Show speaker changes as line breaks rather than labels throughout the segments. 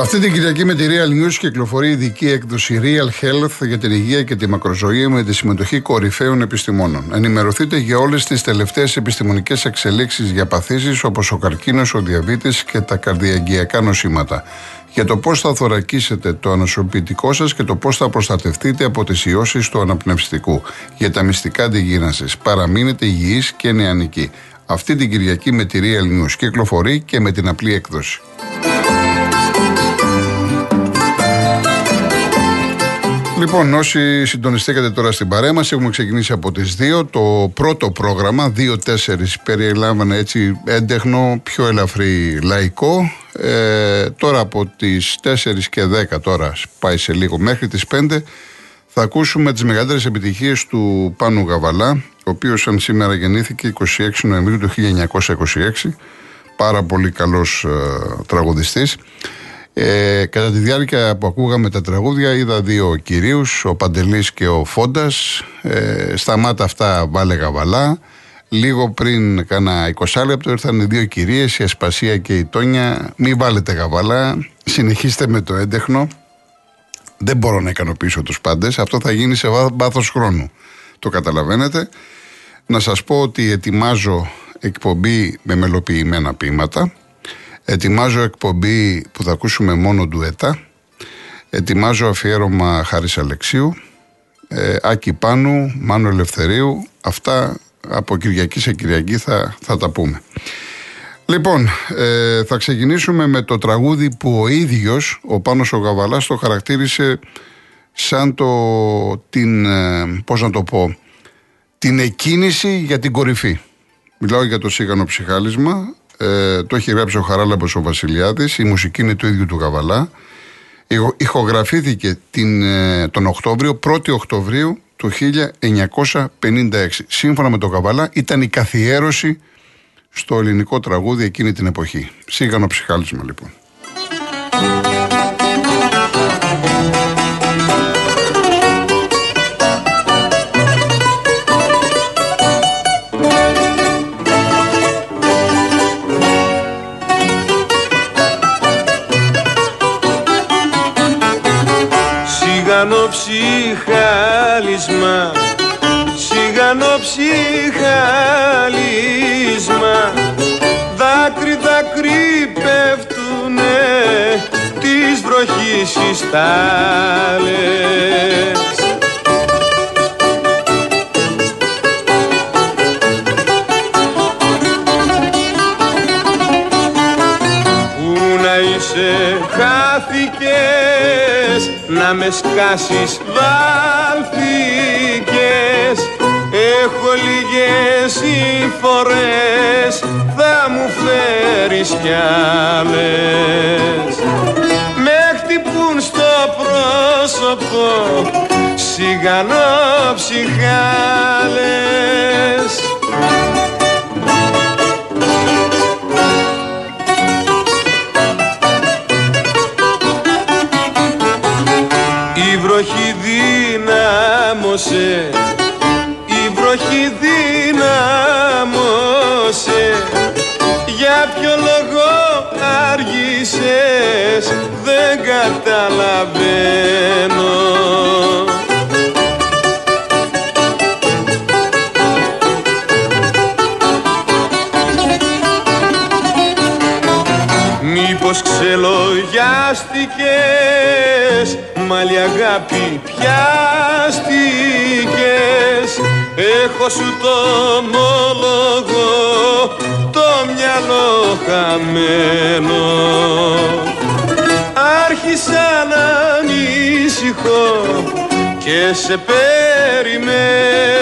Αυτή την Κυριακή με τη Real News κυκλοφορεί ειδική έκδοση Real Health για την υγεία και τη μακροζωία με τη συμμετοχή κορυφαίων επιστημόνων. Ενημερωθείτε για όλες τις τελευταίες επιστημονικές εξελίξεις για παθήσεις όπως ο καρκίνος, ο διαβήτης και τα καρδιαγγειακά νοσήματα. Για το πώς θα θωρακίσετε το ανοσοποιητικό σας και το πώς θα προστατευτείτε από τις ιώσεις του αναπνευστικού. Για τα μυστικά αντιγύρανση. Παραμείνετε υγιείς και νεανικοί. Αυτή την Κυριακή με τη Real News κυκλοφορεί και με την απλή έκδοση. Λοιπόν, όσοι συντονιστήκατε τώρα στην παρέα μας, έχουμε ξεκινήσει από τις 2. Το πρώτο πρόγραμμα, 2-4, περιλάμβανε έτσι έντεχνο, πιο ελαφρύ λαϊκό. Ε, τώρα από τις 4 και 10, τώρα πάει σε λίγο μέχρι τις 5, θα ακούσουμε τις μεγαλύτερες επιτυχίες του Πάνου Γαβαλά, ο οποίος αν σήμερα γεννήθηκε 26 Νοεμβρίου του 1926. Πάρα πολύ καλός ε, τραγουδιστής. Ε, κατά τη διάρκεια που ακούγαμε τα τραγούδια είδα δύο κυρίους, ο Παντελής και ο Φόντας. Ε, στα μάτα αυτά βάλε γαβαλά. Λίγο πριν κάνα 20 λεπτό ήρθαν οι δύο κυρίες, η Ασπασία και η Τόνια. Μην βάλετε γαβαλά, συνεχίστε με το έντεχνο. Δεν μπορώ να ικανοποιήσω τους πάντες, αυτό θα γίνει σε βάθος χρόνου. Το καταλαβαίνετε. Να σας πω ότι ετοιμάζω εκπομπή με μελοποιημένα ποίηματα. Ετοιμάζω εκπομπή που θα ακούσουμε μόνο ντουέτα. Ετοιμάζω αφιέρωμα Χάρης Αλεξίου. Ε, Άκη Πάνου, Μάνο Ελευθερίου. Αυτά από Κυριακή σε Κυριακή θα, θα τα πούμε. Λοιπόν, ε, θα ξεκινήσουμε με το τραγούδι που ο ίδιος, ο Πάνος ο Γαβαλάς, το χαρακτήρισε σαν το, την, ε, πώς να το πω, την εκκίνηση για την κορυφή. Μιλάω για το σύγανο ψυχάλισμα, ε, το έχει γράψει ο Χαράλαμπος ο Βασιλιάδης, η μουσική είναι του ίδιου του Γαβαλά. Ηχογραφήθηκε την, ε, τον Οκτώβριο, 1η Οκτωβρίου του 1956. Σύμφωνα με τον Καβαλά ήταν η καθιέρωση στο ελληνικό τραγούδι εκείνη την εποχή. Σίγανο ψυχάλισμα λοιπόν.
Ψυχάλισμα Σιγανό ψυχάλισμα Δάκρυ δάκρυ πέφτουνε Της βροχής οι στάλες να με σκάσεις βάλθηκες Έχω λίγες φορές θα μου φέρεις κι άλλες. Με χτυπούν στο πρόσωπο σιγανό ψυχάλες δεν καταλαβαίνω. Μήπως ξελογιάστηκες μαλλί αγάπη πιάστηκες. Έχω σου το ομόλογο το μυαλό χαμένο. Άρχισα να ανησυχώ και σε περιμένω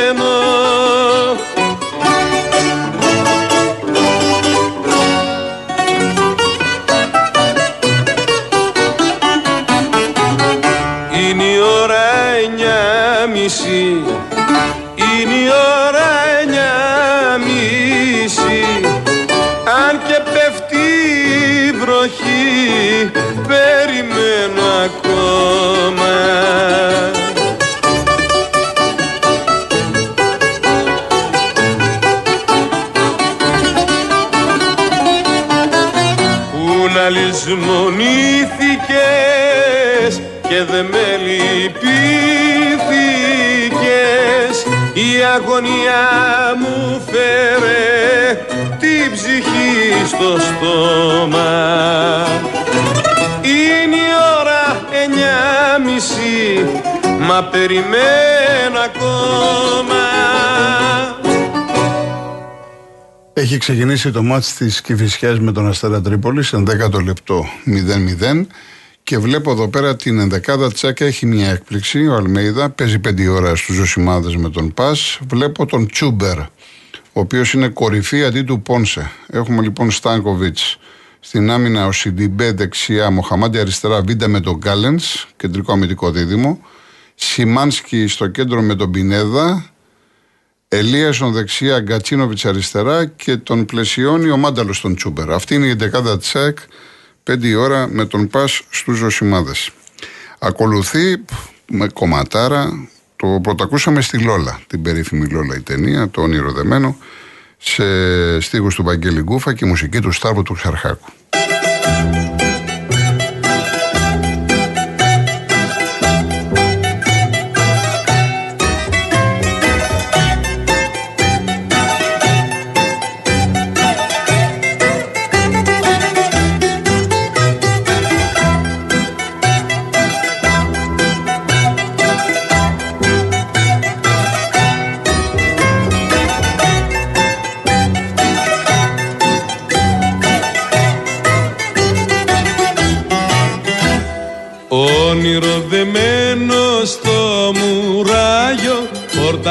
μου φέρε την ψυχή στο στόμα. Είναι η ώρα εννιά μισή μα περιμένω ακόμα.
Έχει ξεκινήσει το μάτς της Κηφισιάς με τον Αστέρα Τρίπολης εν 10 λεπτό 0-0 και βλέπω εδώ πέρα την ενδεκάδα Τσέκα έχει μια έκπληξη. Ο Αλμέιδα παίζει 5 ώρα στους Ζωσιμάδες με τον Πας. Βλέπω τον Τσούμπερ, ο οποίος είναι κορυφή αντί του Πόνσε. Έχουμε λοιπόν Στάνκοβιτς στην άμυνα ο Σιντιμπέ δεξιά, Μοχαμάντι αριστερά, Βίντα με τον Γκάλεν, κεντρικό αμυντικό δίδυμο. Σιμάνσκι στο κέντρο με τον Πινέδα. Ελίασον δεξιά, Γκατσίνοβιτς αριστερά και τον πλαισιώνει ο Μάνταλος στον Τσούμπερ. Αυτή είναι η δεκάδα Τσεκ 5 ώρα με τον Πας στους Ζωσιμάδες. Ακολουθεί με κομματάρα, το πρωτακούσαμε στη Λόλα, την περίφημη Λόλα η ταινία, το όνειρο δεμένο, σε στίχους του Βαγγέλη Γκούφα και μουσική του Σταύρου του Ξαρχάκου.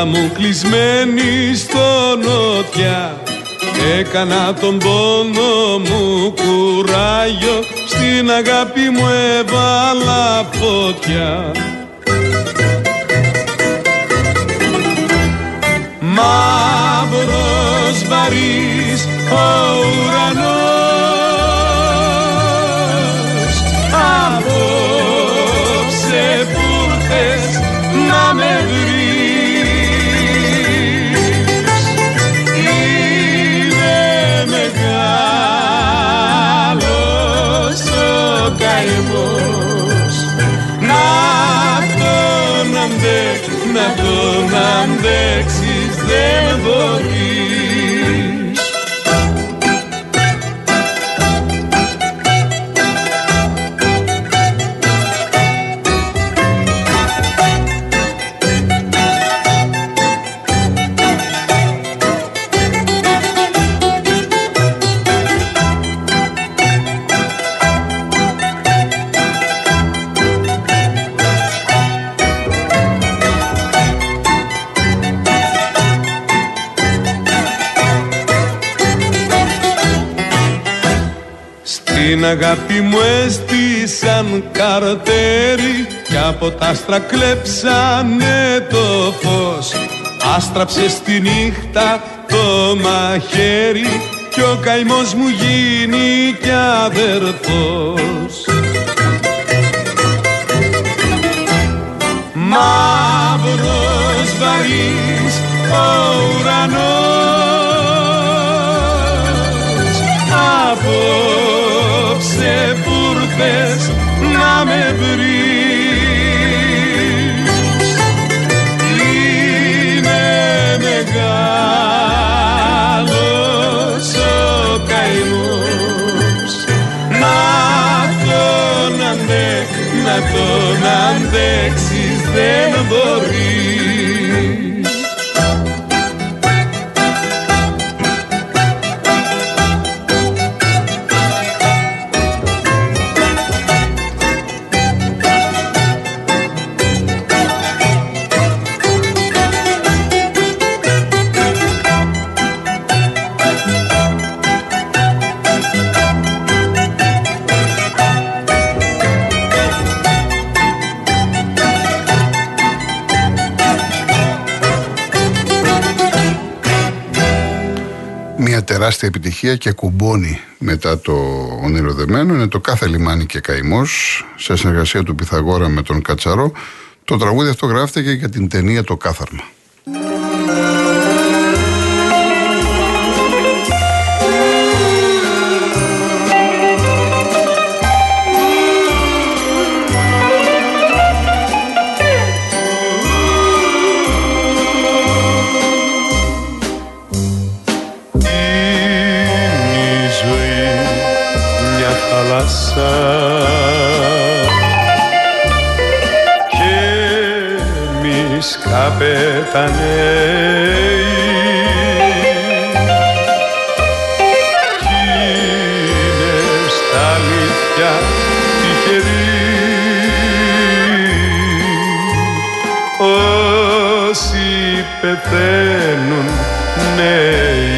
Μου κλεισμένη στο νότια Έκανα τον πόνο μου κουράγιο Στην αγάπη μου έβαλα φωτιά. Μαύρος βαρύς ο ουρανός. Απόψε που θες να με Την αγάπη μου έστησαν καρτέρι Κι από τα άστρα κλέψανε το φως. Άστραψε στη νύχτα το μαχαίρι Κι ο καημός μου γίνει κι αδερφός. Μαύρος βαρύς ο ουρανός απόψε που να με βρεις τεράστια επιτυχία και κουμπώνει μετά το ονειροδεμένο είναι το κάθε λιμάνι και καημός σε συνεργασία του Πιθαγόρα με τον Κατσαρό. Το τραγούδι αυτό γράφτηκε για την ταινία Το Κάθαρμα. Πεθανέει κι είναι στα αλήθεια τυχεροί όσοι πεθαίνουν νέοι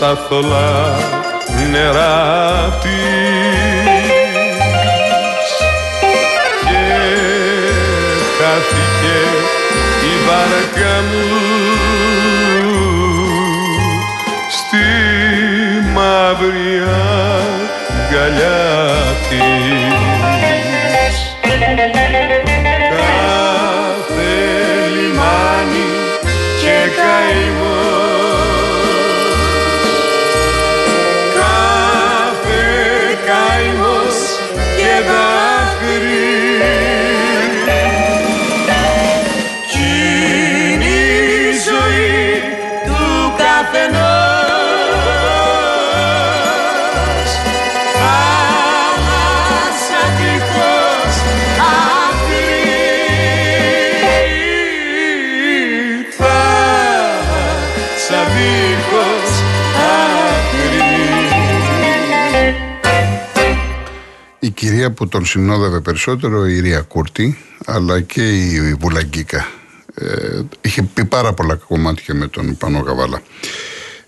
θολά νερά της. Και χάθηκε η βάρκα μου στη μαύρη αγκαλιά της. Κάθε λιμάνι και καημό
κυρία που τον συνόδευε περισσότερο, η Ρία Κούρτη, αλλά και η Βουλαγκίκα. Ε, είχε πει πάρα πολλά κομμάτια με τον Πανό Γαβάλα.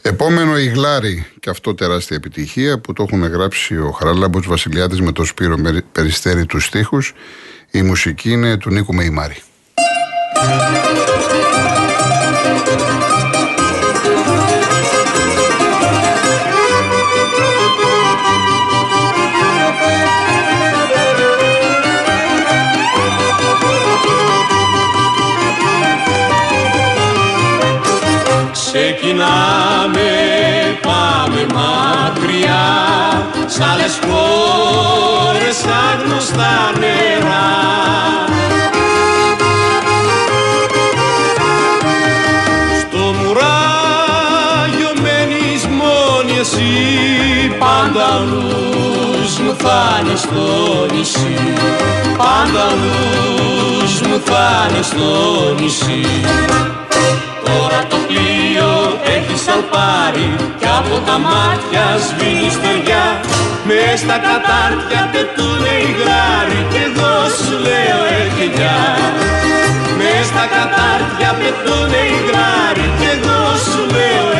Επόμενο η Γλάρη, και αυτό τεράστια επιτυχία που το έχουν γράψει ο Χαράλαμπος Βασιλιάδης με το Σπύρο Περιστέρη τους στίχους. Η μουσική είναι του Νίκου Μεϊμάρη.
Άγνωστα νερά. Στο μουράγιο μένεις μόνη εσύ Πάντα νους μου θα είναι στο νησί. Πάντα νους μου θα είναι στο νησί. Τώρα το πλοίο έχει σαλπάρει Κι από τα μάτια σβήνει στεριά. Μες στα κατάρτια πετούνε οι γράροι Κι εγώ σου λέω εγγελιά Μες στα κατάρτια πετούνε οι γράροι Κι εγώ σου λέω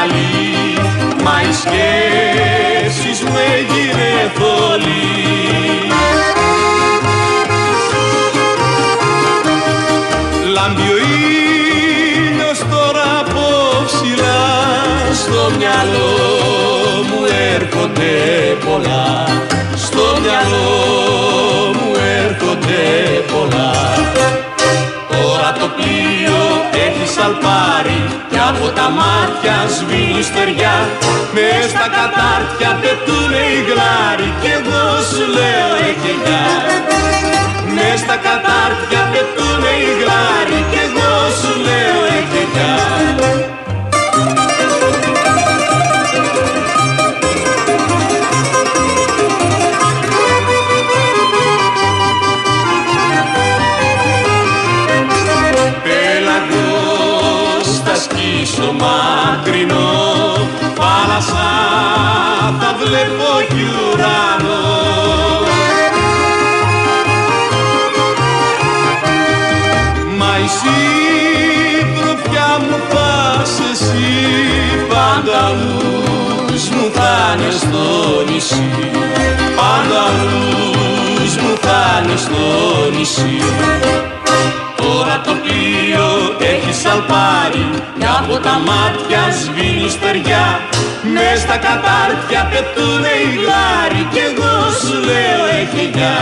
γυαλί Μα οι σκέψεις μου έγινε θολή. Λάμπει ο ήλιος τώρα από ψηλά Στο μυαλό μου έρχονται πολλά. Στο μυαλό μου έρχονται πολλά μάτια σβήνει στεριά. Μες στα κατάρτια πετούνε οι γλάροι Κι εγώ σου λέω εγγελιά Μες στα κατάρτια πετούνε οι γλάροι τόσο μακρινό θάλασσα θα βλέπω κι ουρανό. Μα η συντροφιά μου θα εσύ πάντα μου θα είναι στο νησί. Πάντα μου θα είναι στο νησί. Τώρα το πλοίο έχει σαλπάρει και από τα μάτια σβήνει στεριά μες στα κατάρτια πετούνε οι γάροι κι εγώ σου λέω έχει γεια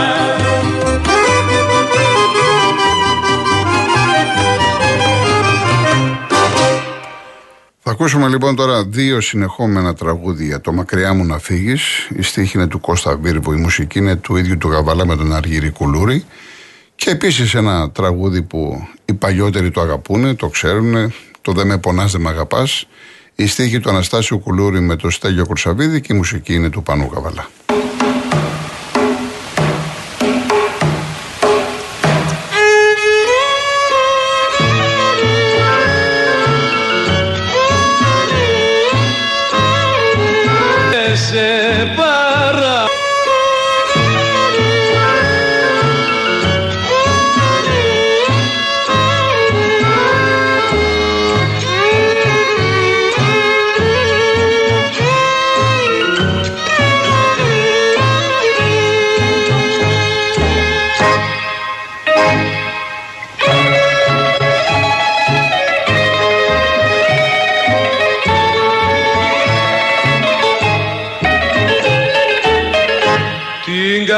Θα ακούσουμε λοιπόν τώρα δύο συνεχόμενα τραγούδια. Το Μακριά μου να φύγεις. Η στίχη είναι του Κώστα Βίρβου, η μουσική είναι του ίδιου του Γαβαλά με τον Αργύρι Κουλούρη. Και επίσης ένα τραγούδι που οι παλιότεροι το αγαπούν, το ξέρουν, το Δεν με πονάς, δεν με αγαπάς. Η στίχη του Αναστάσιου Κουλούρη με το Στέλιο Κουρσαβίδη και η μουσική είναι του Πανού Γαβαλά.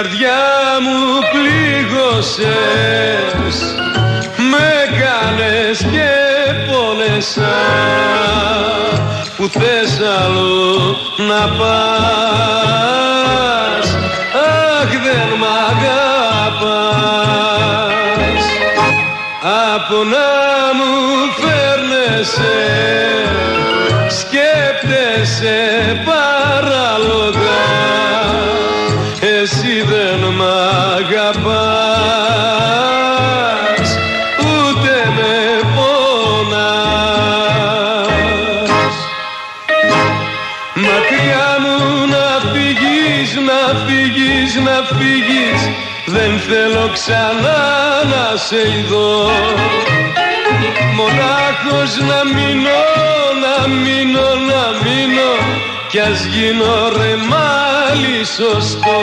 Καρδιά μου πλήγωσες. Με κάνες και πόνεσα Που θες αλλού να πας. Αχ δεν μ' αγαπάς. Από να μου φέρνεσαι Σκέπτεσαι παράλογα αγαπάς ούτε με πονάς. Μακριά μου να φύγεις, να φύγεις, να φύγεις δεν θέλω ξανά να σε ειδώ. Μονάχος να μείνω, να μείνω, να μείνω κι ας γίνω ρε μάλι σωστό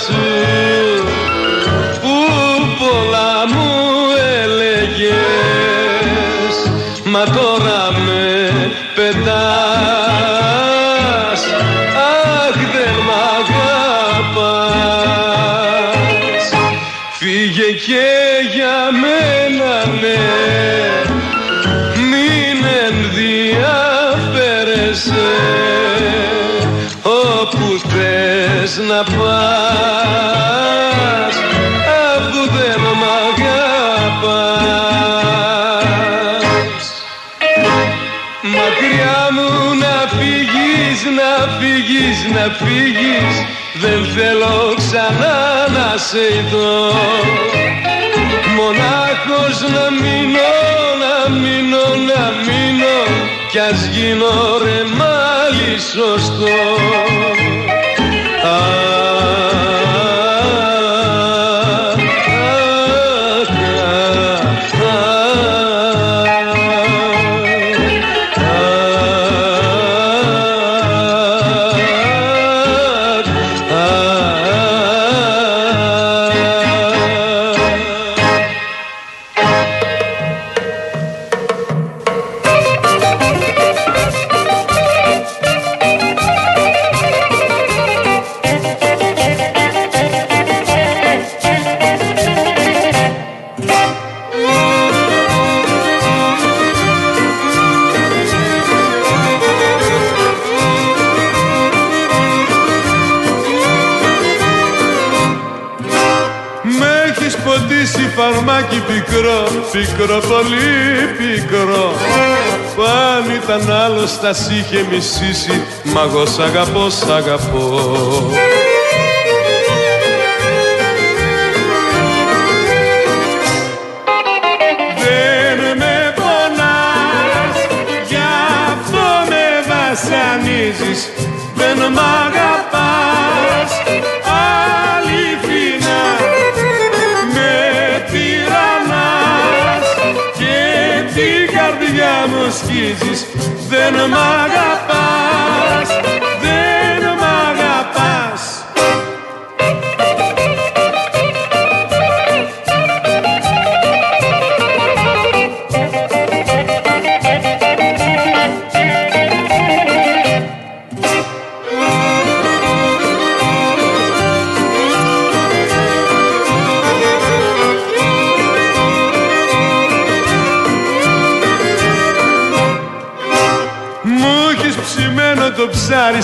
Yesu να φύγεις Δεν θέλω ξανά να σε δω. Μονάχος να μείνω, να μείνω, να μείνω Κι ας γίνω ρε μάλι σωστό φαρμάκι πικρό, πικρό πολύ πικρό. Που αν ήταν άλλος θα σ' είχε μισήσει Μα εγώ σ' αγαπώ, σ' αγαπώ. Δεν με πονάς, γι' αυτό με βασανίζεις. Δεν μ' μου σκίζεις Δεν μ' αγαπάς,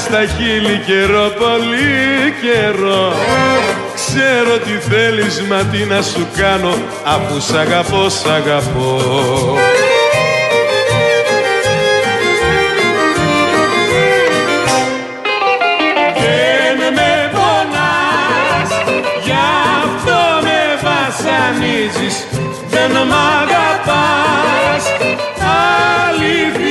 στα χείλη καιρό, πολύ καιρό. Ξέρω τι θέλεις, μα τι να σου κάνω Αφού σ' αγαπώ, σ' αγαπώ. Δεν με πονάς, γι' αυτό με βασανίζεις. Δεν μ' αγαπάς, αληθινά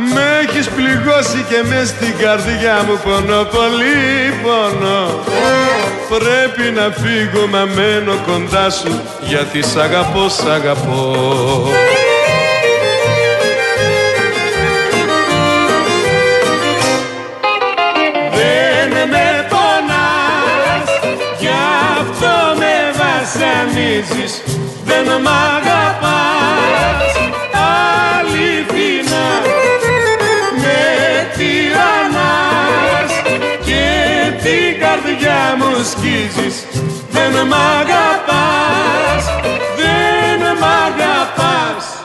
Με έχεις πληγώσει και μες στην καρδιά μου πονώ πολύ πονώ. Πρέπει να φύγω μα μένω κοντά σου γιατί σ' αγαπώ, σ' αγαπώ. Δεν με πονάς, γι' αυτό με βασανίζεις. Δεν μ' λουσκίζεις Δεν μ' αγαπάς Δεν μ' αγαπάς.